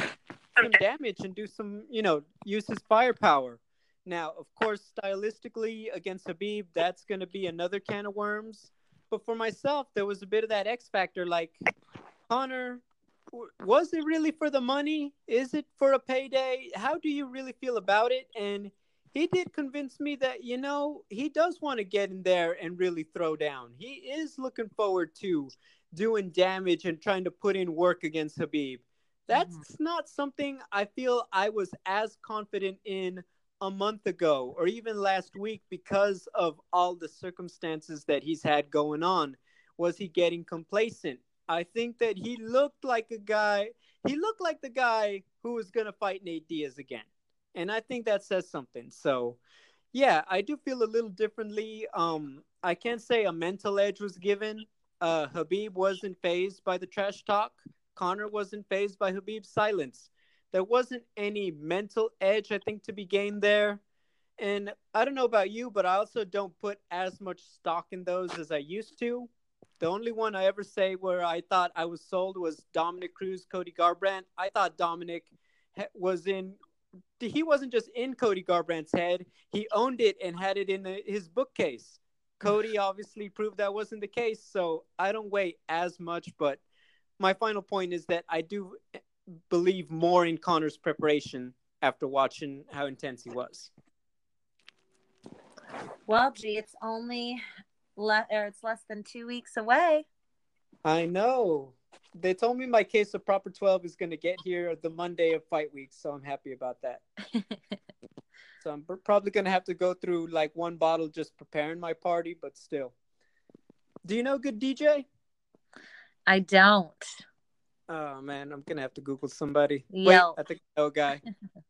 some damage and do some you know use his firepower. Now, of course, stylistically against Khabib, that's going to be another can of worms. But for myself, there was a bit of that X factor. Like Conor, was it really for the money? Is it for a payday? How do you really feel about it? And he did convince me that you know he does want to get in there and really throw down. He is looking forward to doing damage and trying to put in work against Khabib. That's mm-hmm. not something I feel I was as confident in a month ago or even last week because of all the circumstances that he's had going on. Was he getting complacent? I think that he looked like a guy, he looked like the guy who was going to fight Nate Diaz again and I think that says something. So, yeah, I do feel a little differently. Um, I can't say a mental edge was given. Uh, Khabib wasn't phased by the trash talk. Conor wasn't phased by Khabib's silence. There wasn't any mental edge, I think, to be gained there. And I don't know about you, but I also don't put as much stock in those as I used to. The only one I ever say where I thought I was sold was Dominick Cruz, Cody Garbrandt. I thought Dominick was in he wasn't just in Cody Garbrandt's head; he owned it and had it in the, his bookcase. Cody obviously proved that wasn't the case, so I don't weigh as much. But my final point is that I do believe more in Conor's preparation after watching how intense he was. Well, gee, it's only le- or it's less than two weeks away. I know they told me my case of proper 12 is going to get here the monday of fight week so i'm happy about that. So i'm probably going to have to go through like one bottle just preparing my party but still. Do you know good dj i don't. Oh man i'm going to have to google somebody. Wait i think I know a guy.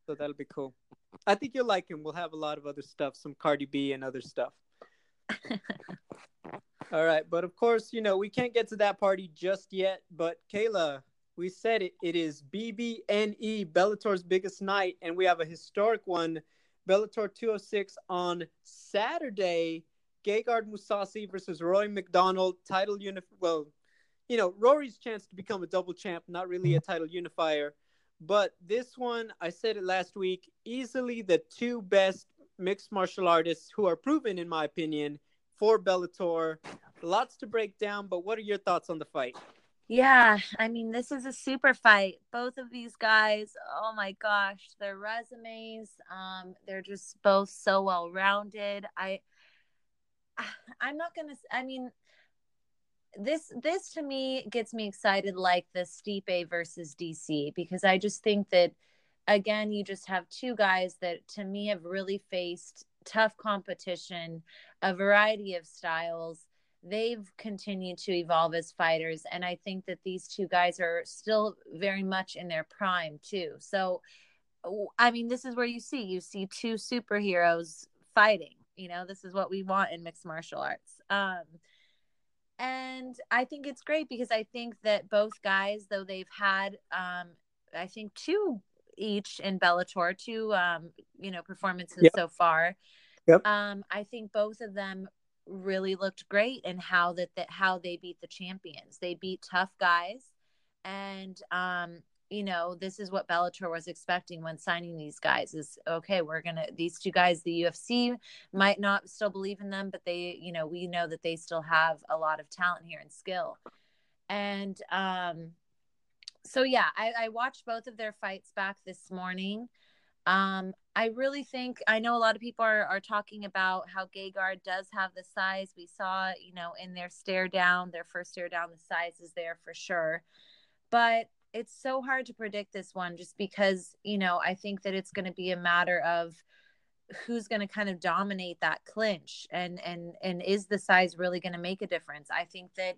So that'll be cool. I think you'll like him. We'll have a lot of other stuff some cardi b and other stuff all right, but of course, you know, we can't get to that party just yet. But Kayla, we said it. It is BBNE, Bellator's biggest night, and we have a historic one, Bellator 206 on Saturday. Gegard Mousasi versus Rory MacDonald, title unif. Well, you know, Rory's chance to become a double champ, not really a mm-hmm. title unifier. But this one, I said it last week, easily the two best mixed martial artists who are proven, in my opinion, for Bellator. Lots to break down, but what are your thoughts on the fight? Yeah, I mean, this is a super fight. Both of these guys, oh my gosh, their resumes, um, they're just both so well rounded. I, I'm not gonna. I mean, this this to me gets me excited, like the Stipe versus DC, because I just think that, again, you just have two guys that to me have really faced tough competition, a variety of styles. They've continued to evolve as fighters. And I think that these two guys are still very much in their prime, too. So, I mean, this is where you see you see two superheroes fighting. You know, this is what we want in mixed martial arts. Um, and I think it's great because I think that both guys, though they've had, um, I think two each in Bellator, two um, you know performances yep. so far. Yep. Um, I think both of them really looked great and how that that how they beat the champions. They beat tough guys, and um, you know, this is what Bellator was expecting when signing these guys is okay, we're going to, these two guys, the UFC might not still believe in them, but they, you know, we know that they still have a lot of talent here and skill. And, um, so yeah, I, I watched both of their fights back this morning. Um, I really think I know a lot of people are, are talking about how Gegard does have the size. We saw, you know, in their stare down, their first stare down, the size is there for sure. But it's so hard to predict this one just because, you know, I think that it's going to be a matter of who's going to kind of dominate that clinch and and and is the size really going to make a difference? I think that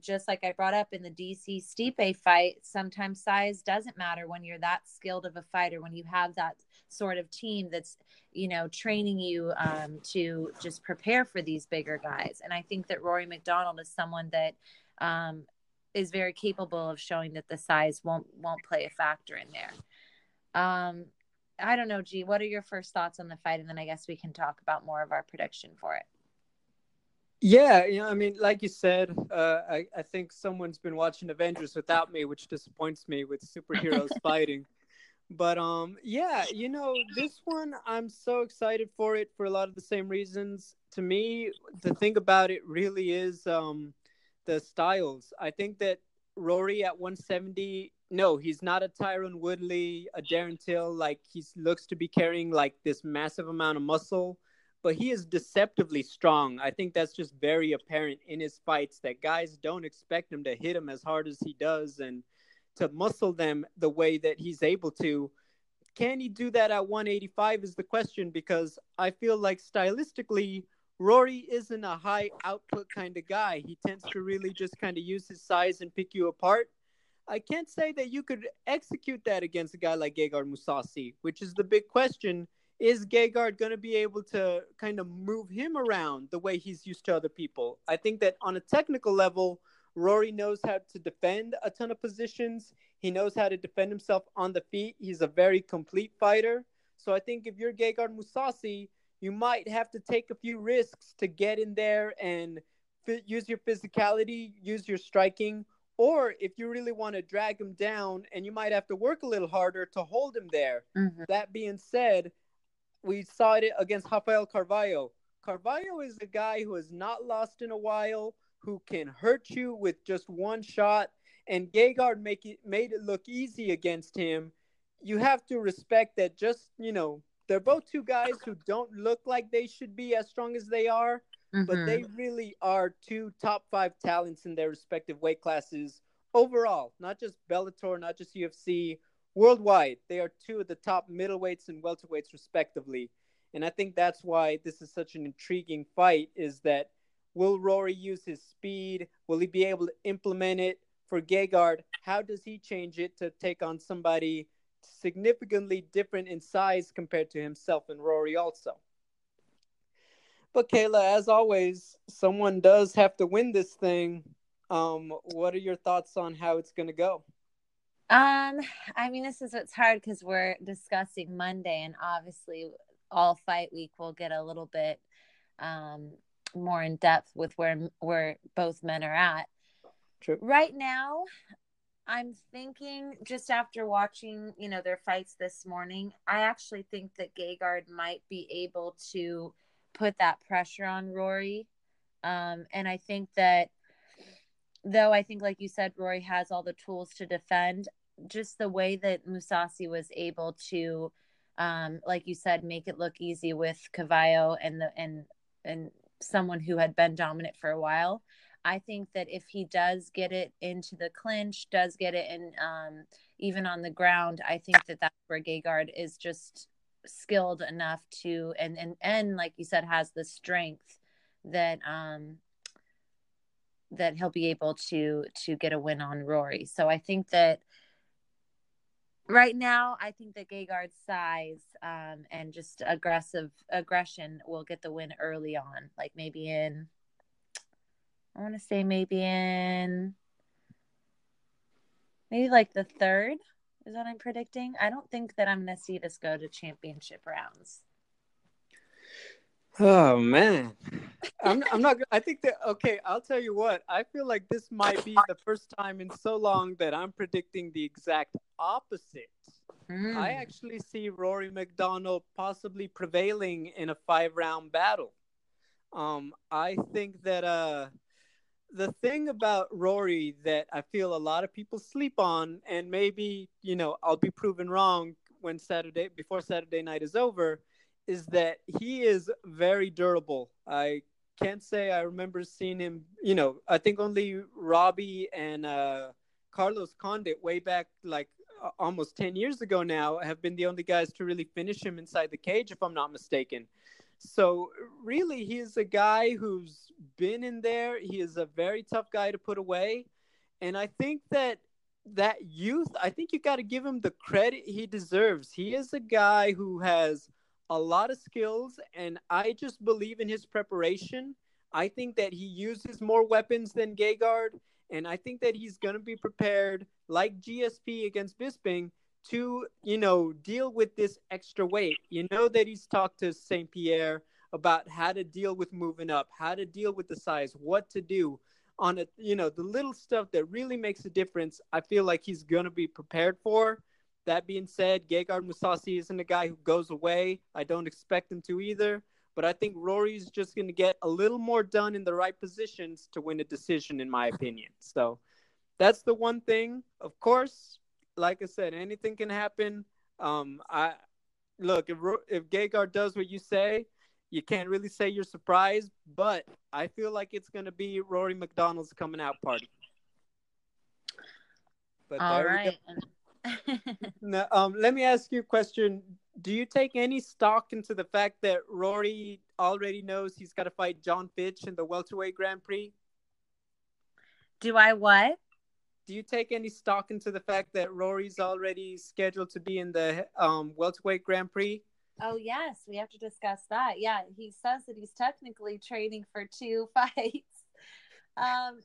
just like I brought up in the DC Stipe fight, sometimes size doesn't matter when you're that skilled of a fighter, when you have that sort of team that's, you know, training you um, to just prepare for these bigger guys. And I think that Rory MacDonald is someone that um, is very capable of showing that the size won't won't play a factor in there. Um, I don't know, G. What are your first thoughts on the fight, and then I guess we can talk about more of our prediction for it. Yeah, you know, I mean, like you said, uh, I, I think someone's been watching Avengers without me, which disappoints me with superheroes fighting. But um, yeah, you know, this one I'm so excited for it for a lot of the same reasons. To me, the thing about it really is um, the styles. I think that Rory at 170, no, he's not a Tyron Woodley, a Darren Till. Like he looks to be carrying like this massive amount of muscle, but he is deceptively strong. I think that's just very apparent in his fights that guys don't expect him to hit him as hard as he does and to muscle them the way that he's able to. Can he do that at 185 is the question because I feel like stylistically Rory isn't a high output kind of guy. He tends to really just kind of use his size and pick you apart. I can't say that you could execute that against a guy like Gegard Mousasi, which is the big question. Is Gegard going to be able to kind of move him around the way he's used to other people? I think that on a technical level, Rory knows how to defend a ton of positions. He knows how to defend himself on the feet. He's a very complete fighter. So I think if you're Gegard Mousasi, you might have to take a few risks to get in there and use your physicality, use your striking, or if you really want to drag him down and you might have to work a little harder to hold him there. Mm-hmm. That being said, we saw it against Rafael Carvalho. Carvalho is a guy who has not lost in a while, who can hurt you with just one shot, and Gegard make it made it look easy against him. You have to respect that just, you know, they're both two guys who don't look like they should be as strong as they are, mm-hmm. but they really are two top five talents in their respective weight classes overall, not just Bellator, not just UFC, worldwide. They are two of the top middleweights and welterweights respectively. And I think that's why this is such an intriguing fight is that will Rory use his speed? Will he be able to implement it for Gegard? How does he change it to take on somebody significantly different in size compared to himself and Rory also. But Kayla, as always, someone does have to win this thing. Um, what are your thoughts on how it's going to go? Um, I mean, this is what's hard because we're discussing Monday, and obviously, all fight week will get a little bit um, more in depth with where where both men are at. True. Right now, I'm thinking just after watching, you know, their fights this morning, I actually think that Gegard might be able to put that pressure on Rory. Um, and I think that, though, I think, like you said, Rory has all the tools to defend, just the way that Mousasi was able to, um, like you said, make it look easy with Carvalho and the, and, and someone who had been dominant for a while. I think that if he does get it into the clinch, does get it in um, even on the ground, I think that that's where Gegard is just skilled enough to and and and like you said has the strength that um that he'll be able to to get a win on Rory. So I think that right now I think that Gegard's size um and just aggressive aggression will get the win early on, like maybe in I want to say maybe in maybe like the third is what I'm predicting. I don't think that I'm going to see this go to championship rounds. Oh man, I'm I'm not. I think that okay. I'll tell you what. I feel like this might be the first time in so long that I'm predicting the exact opposite. Mm. I actually see Rory MacDonald possibly prevailing in a five round battle. Um, I think that uh, the thing about Rory that I feel a lot of people sleep on, and maybe you know I'll be proven wrong when Saturday before Saturday night is over, is that he is very durable. I can't say I remember seeing him. You know, I think only Robbie and uh, Carlos Condit way back like almost 10 years ago now have been the only guys to really finish him inside the cage if i'm not mistaken so really he is a guy who's been in there he is a very tough guy to put away and i think that that youth i think you got to give him the credit he deserves he is a guy who has a lot of skills and i just believe in his preparation i think that he uses more weapons than Gegard and I think that he's going to be prepared, like GSP against Bisping, to you know deal with this extra weight. You know that he's talked to Saint Pierre about how to deal with moving up, how to deal with the size, what to do on it. You know the little stuff that really makes a difference. I feel like he's going to be prepared for. That being said, Gegard Mousasi isn't a guy who goes away. I don't expect him to either. But I think Rory's just going to get a little more done in the right positions to win a decision, in my opinion. So that's the one thing. Of course, like I said, anything can happen. Um, I look if if Gegard does what you say, you can't really say you're surprised. But I feel like it's going to be Rory MacDonald's coming out party. But All right. now, um, let me ask you a question do you take any stock into the fact that Rory already knows he's got to fight Jon Fitch in the welterweight Grand Prix? Do I what? Do you take any stock into the fact that Rory's already scheduled to be in the um, welterweight Grand Prix? Oh yes, we have to discuss that. Yeah, he says that he's technically training for two fights. Um,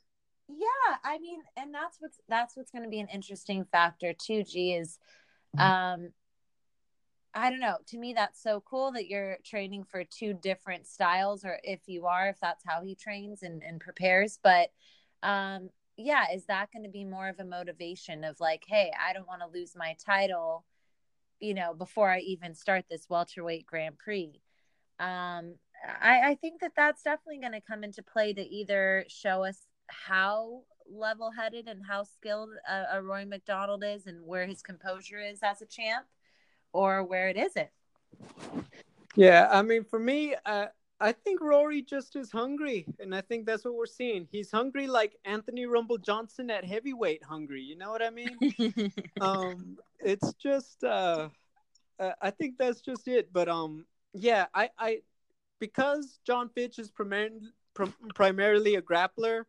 yeah, I mean, and that's what's that's what's going to be an interesting factor too. G is, um, I don't know. To me, that's so cool that you're training for two different styles, or if you are, if that's how he trains and, and prepares. But um, yeah, is that going to be more of a motivation of like, hey, I don't want to lose my title, you know, before I even start this welterweight Grand Prix? Um, I, I think that that's definitely going to come into play to either show us how level headed and how skilled a, a Roy MacDonald is and where his composure is as a champ or where it isn't. Yeah, I mean, for me, uh, I think Rory just is hungry, and I think that's what we're seeing. He's hungry like Anthony Rumble Johnson at heavyweight hungry. You know what I mean? um, it's just, uh, uh, I think that's just it. But um, yeah, I, I, because Jon Fitch is primarily primarily a grappler,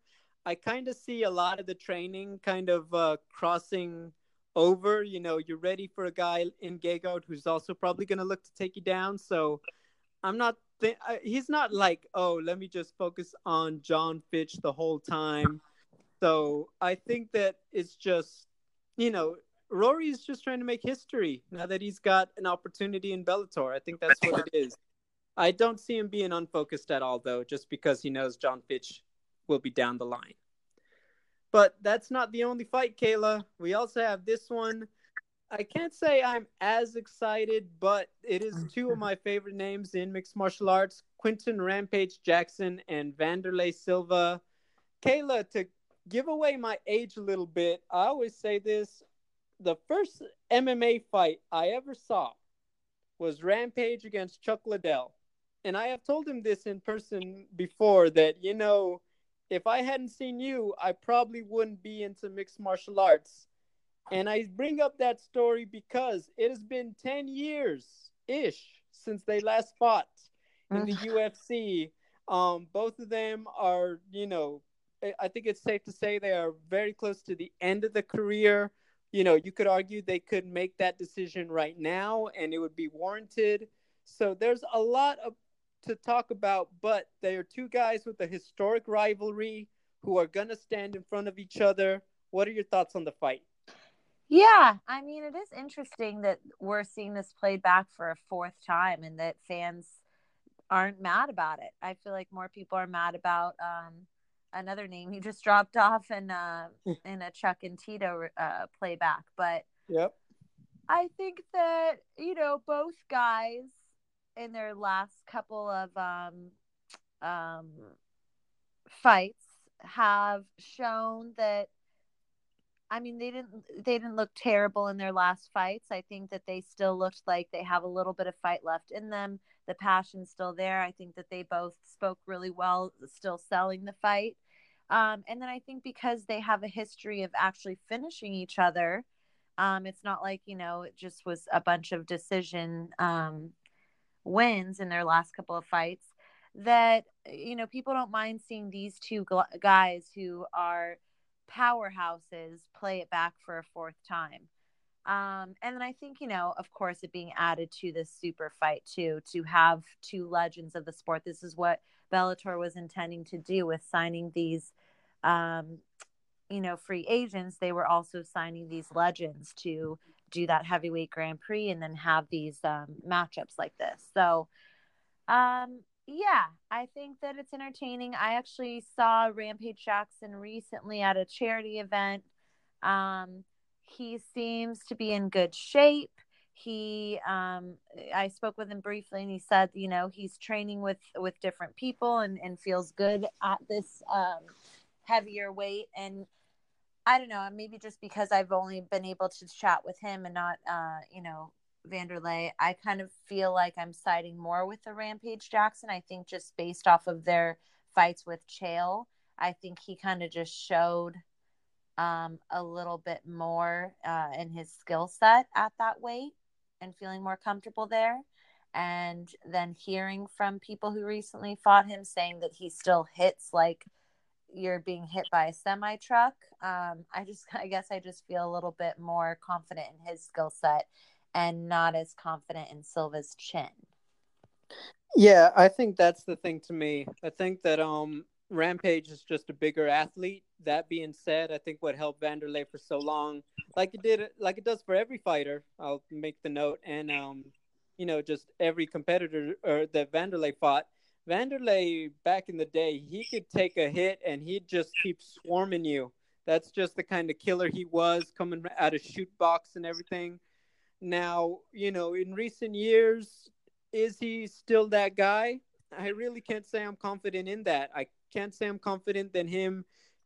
I kind of see a lot of the training kind of uh, crossing over. You know, you're ready for a guy in Gegard who's also probably going to look to take you down. So I'm not. Th- he's not like, oh, let me just focus on Jon Fitch the whole time. So I think that it's just, you know, Rory is just trying to make history now that he's got an opportunity in Bellator. I think that's what it is. I don't see him being unfocused at all, though, just because he knows Jon Fitch will be down the line. But that's not the only fight, Kayla. We also have this one. I can't say I'm as excited, but it is two of my favorite names in mixed martial arts Quinton Rampage Jackson and Wanderlei Silva. Kayla, to give away my age a little bit, I always say this the first MMA fight I ever saw was Rampage against Chuck Liddell. And I have told him this in person before that, you know, if I hadn't seen you, I probably wouldn't be into mixed martial arts. And I bring up that story because it has been 10 years ish since they last fought in the UFC. Um, both of them are, you know, I think it's safe to say they are very close to the end of the career. You know, you could argue they could make that decision right now and it would be warranted. So there's a lot of to talk about, but they are two guys with a historic rivalry who are going to stand in front of each other. What are your thoughts on the fight? Yeah, I mean, it is interesting that we're seeing this played back for a fourth time and that fans aren't mad about it. I feel like more people are mad about um, another name he just dropped off in uh, in a Chuck and Tito uh, playback. But yep, I think that you know both guys in their last couple of um, um, fights have shown that I mean they didn't they didn't look terrible in their last fights. I think that they still looked like they have a little bit of fight left in them. The passion's still there. I think that they both spoke really well, still selling the fight. Um, and then I think because they have a history of actually finishing each other, um, it's not like you know it just was a bunch of decision um, wins in their last couple of fights. That you know people don't mind seeing these two guys who are powerhouses play it back for a fourth time. Um, and then I think, you know, of course, it being added to this super fight too, to have two legends of the sport. This is what Bellator was intending to do with signing these, um, you know, free agents. They were also signing these legends to do that heavyweight Grand Prix and then have these um, matchups like this. So, um, yeah, I think that it's entertaining. I actually saw Rampage Jackson recently at a charity event. Um, he seems to be in good shape. He, um, I spoke with him briefly, and he said, you know, he's training with with different people and and feels good at this um, heavier weight. And I don't know, maybe just because I've only been able to chat with him and not, uh, you know, Vanderlei, I kind of feel like I'm siding more with the Rampage Jackson. I think just based off of their fights with Chael, I think he kind of just showed um, a little bit more uh, in his skill set at that weight and feeling more comfortable there. And then hearing from people who recently fought him saying that he still hits like you're being hit by a semi truck. Um, I just, I guess I just feel a little bit more confident in his skill set and not as confident in Silva's chin. Yeah, I think that's the thing to me. I think that um Rampage is just a bigger athlete. That being said, I think what helped Vanderlei for so long, like it did, like it does for every fighter. I'll make the note, and um, you know, just every competitor or that Vanderlei fought. Vanderlei back in the day, he could take a hit and he'd just keep swarming you. That's just the kind of killer he was, coming out of Chute Boxe and everything. Now, you know, in recent years, is he still that guy? I really can't say I'm confident in that. I can't say I'm confident in him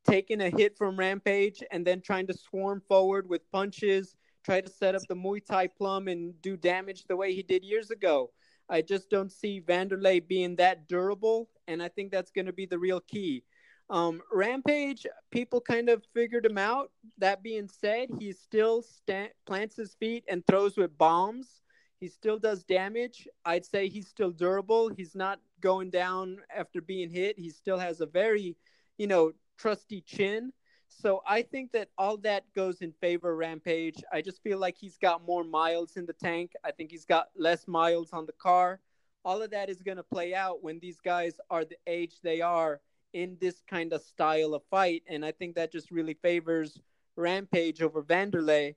taking a hit from Rampage and then trying to swarm forward with punches, try to set up the Muay Thai plum and do damage the way he did years ago. I just don't see Vanderlei being that durable, and I think that's going to be the real key. Um, Rampage, people kind of figured him out. That being said, he still sta- plants his feet and throws with bombs. He still does damage. I'd say he's still durable. He's not going down after being hit. He still has a very, you know, trusty chin. So I think that all that goes in favor of Rampage. I just feel like he's got more miles in the tank. I think he's got less miles on the car. All of that is going to play out when these guys are the age they are in this kind of style of fight. And I think that just really favors Rampage over Vanderlei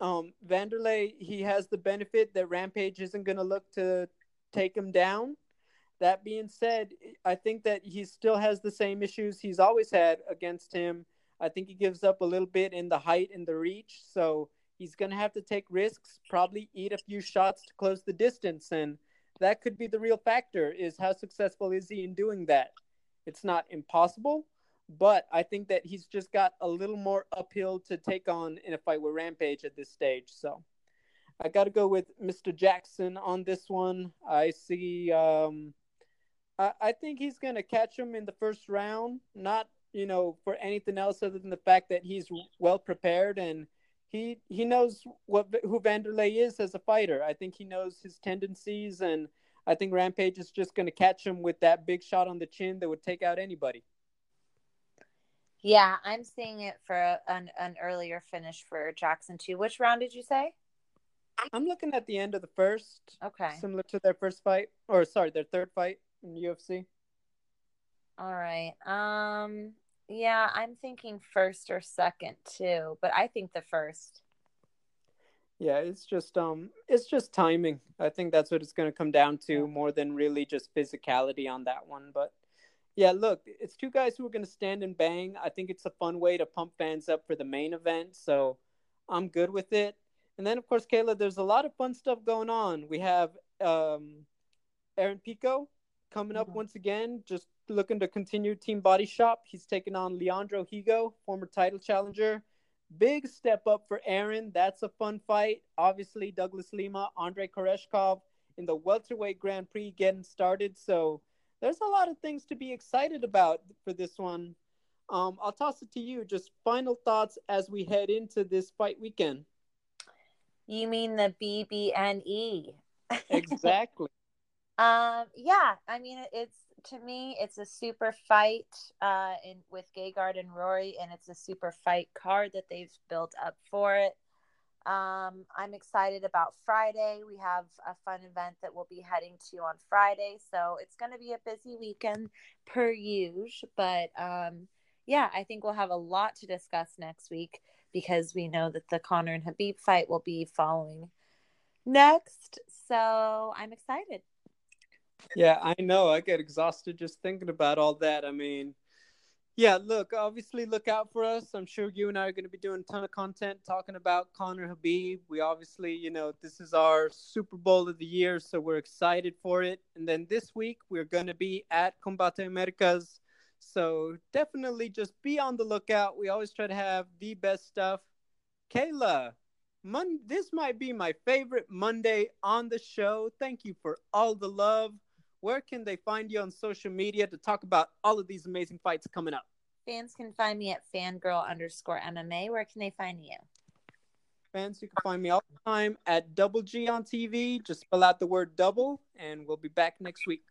um, Vanderlei, he has the benefit that Rampage isn't going to look to take him down. That being said, I think that he still has the same issues he's always had against him. I think he gives up a little bit in the height and the reach, so he's going to have to take risks, probably eat a few shots to close the distance, and that could be the real factor: is how successful is he in doing that? It's not impossible, but I think that he's just got a little more uphill to take on in a fight with Rampage at this stage. So I got to go with Mr. Jackson on this one. I see. Um, I, I think he's going to catch him in the first round, not you know for anything else other than the fact that he's well prepared and he he knows what who Vanderlei is as a fighter. I think he knows his tendencies, and I think Rampage is just going to catch him with that big shot on the chin that would take out anybody. Yeah, I'm seeing it for an, an earlier finish for Jackson too. Which round did you say? I'm looking at the end of the first. Okay. Similar to their first fight, or sorry, their third fight in UFC. All right. Um. Yeah, I'm thinking first or second too, but I think the first. Yeah, it's just um it's just timing. I think that's what it's going to come down to more than really just physicality on that one, but yeah, look, it's two guys who are going to stand and bang. I think it's a fun way to pump fans up for the main event, so I'm good with it. And then of course, Kayla, there's a lot of fun stuff going on. We have um Aaron Pico coming up once again, just looking to continue Team Body Shop. He's taking on Leandro Higo, former title challenger. Big step up for Aaron. That's a fun fight. Obviously, Douglas Lima, Andre Koreshkov in the welterweight Grand Prix getting started. So there's a lot of things to be excited about for this one. Um, I'll toss it to you. Just final thoughts as we head into this fight weekend. You mean the BBNE? exactly. Um, yeah, I mean it's to me, it's a super fight uh, in with Gegard and Rory, and it's a super fight card that they've built up for it. Um, I'm excited about Friday. We have a fun event that we'll be heading to on Friday, so it's going to be a busy weekend per usual. But um, yeah, I think we'll have a lot to discuss next week because we know that the Conor and Khabib fight will be following next. So I'm excited. Yeah, I know. I get exhausted just thinking about all that. I mean, yeah, look, obviously look out for us. I'm sure you and I are going to be doing a ton of content talking about Conor Khabib. We obviously, you know, this is our Super Bowl of the year, so we're excited for it. And then this week, we're going to be at Combate Americas. So definitely just be on the lookout. We always try to have the best stuff. Kayla, Mon- this might be my favorite Monday on the show. Thank you for all the love where can they find you on social media to talk about all of these amazing fights coming up? Fans can find me at fangirl underscore MMA. Where can they find you? Fans, you can find me all the time at Double G on TV. Just spell out the word double, and we'll be back next week.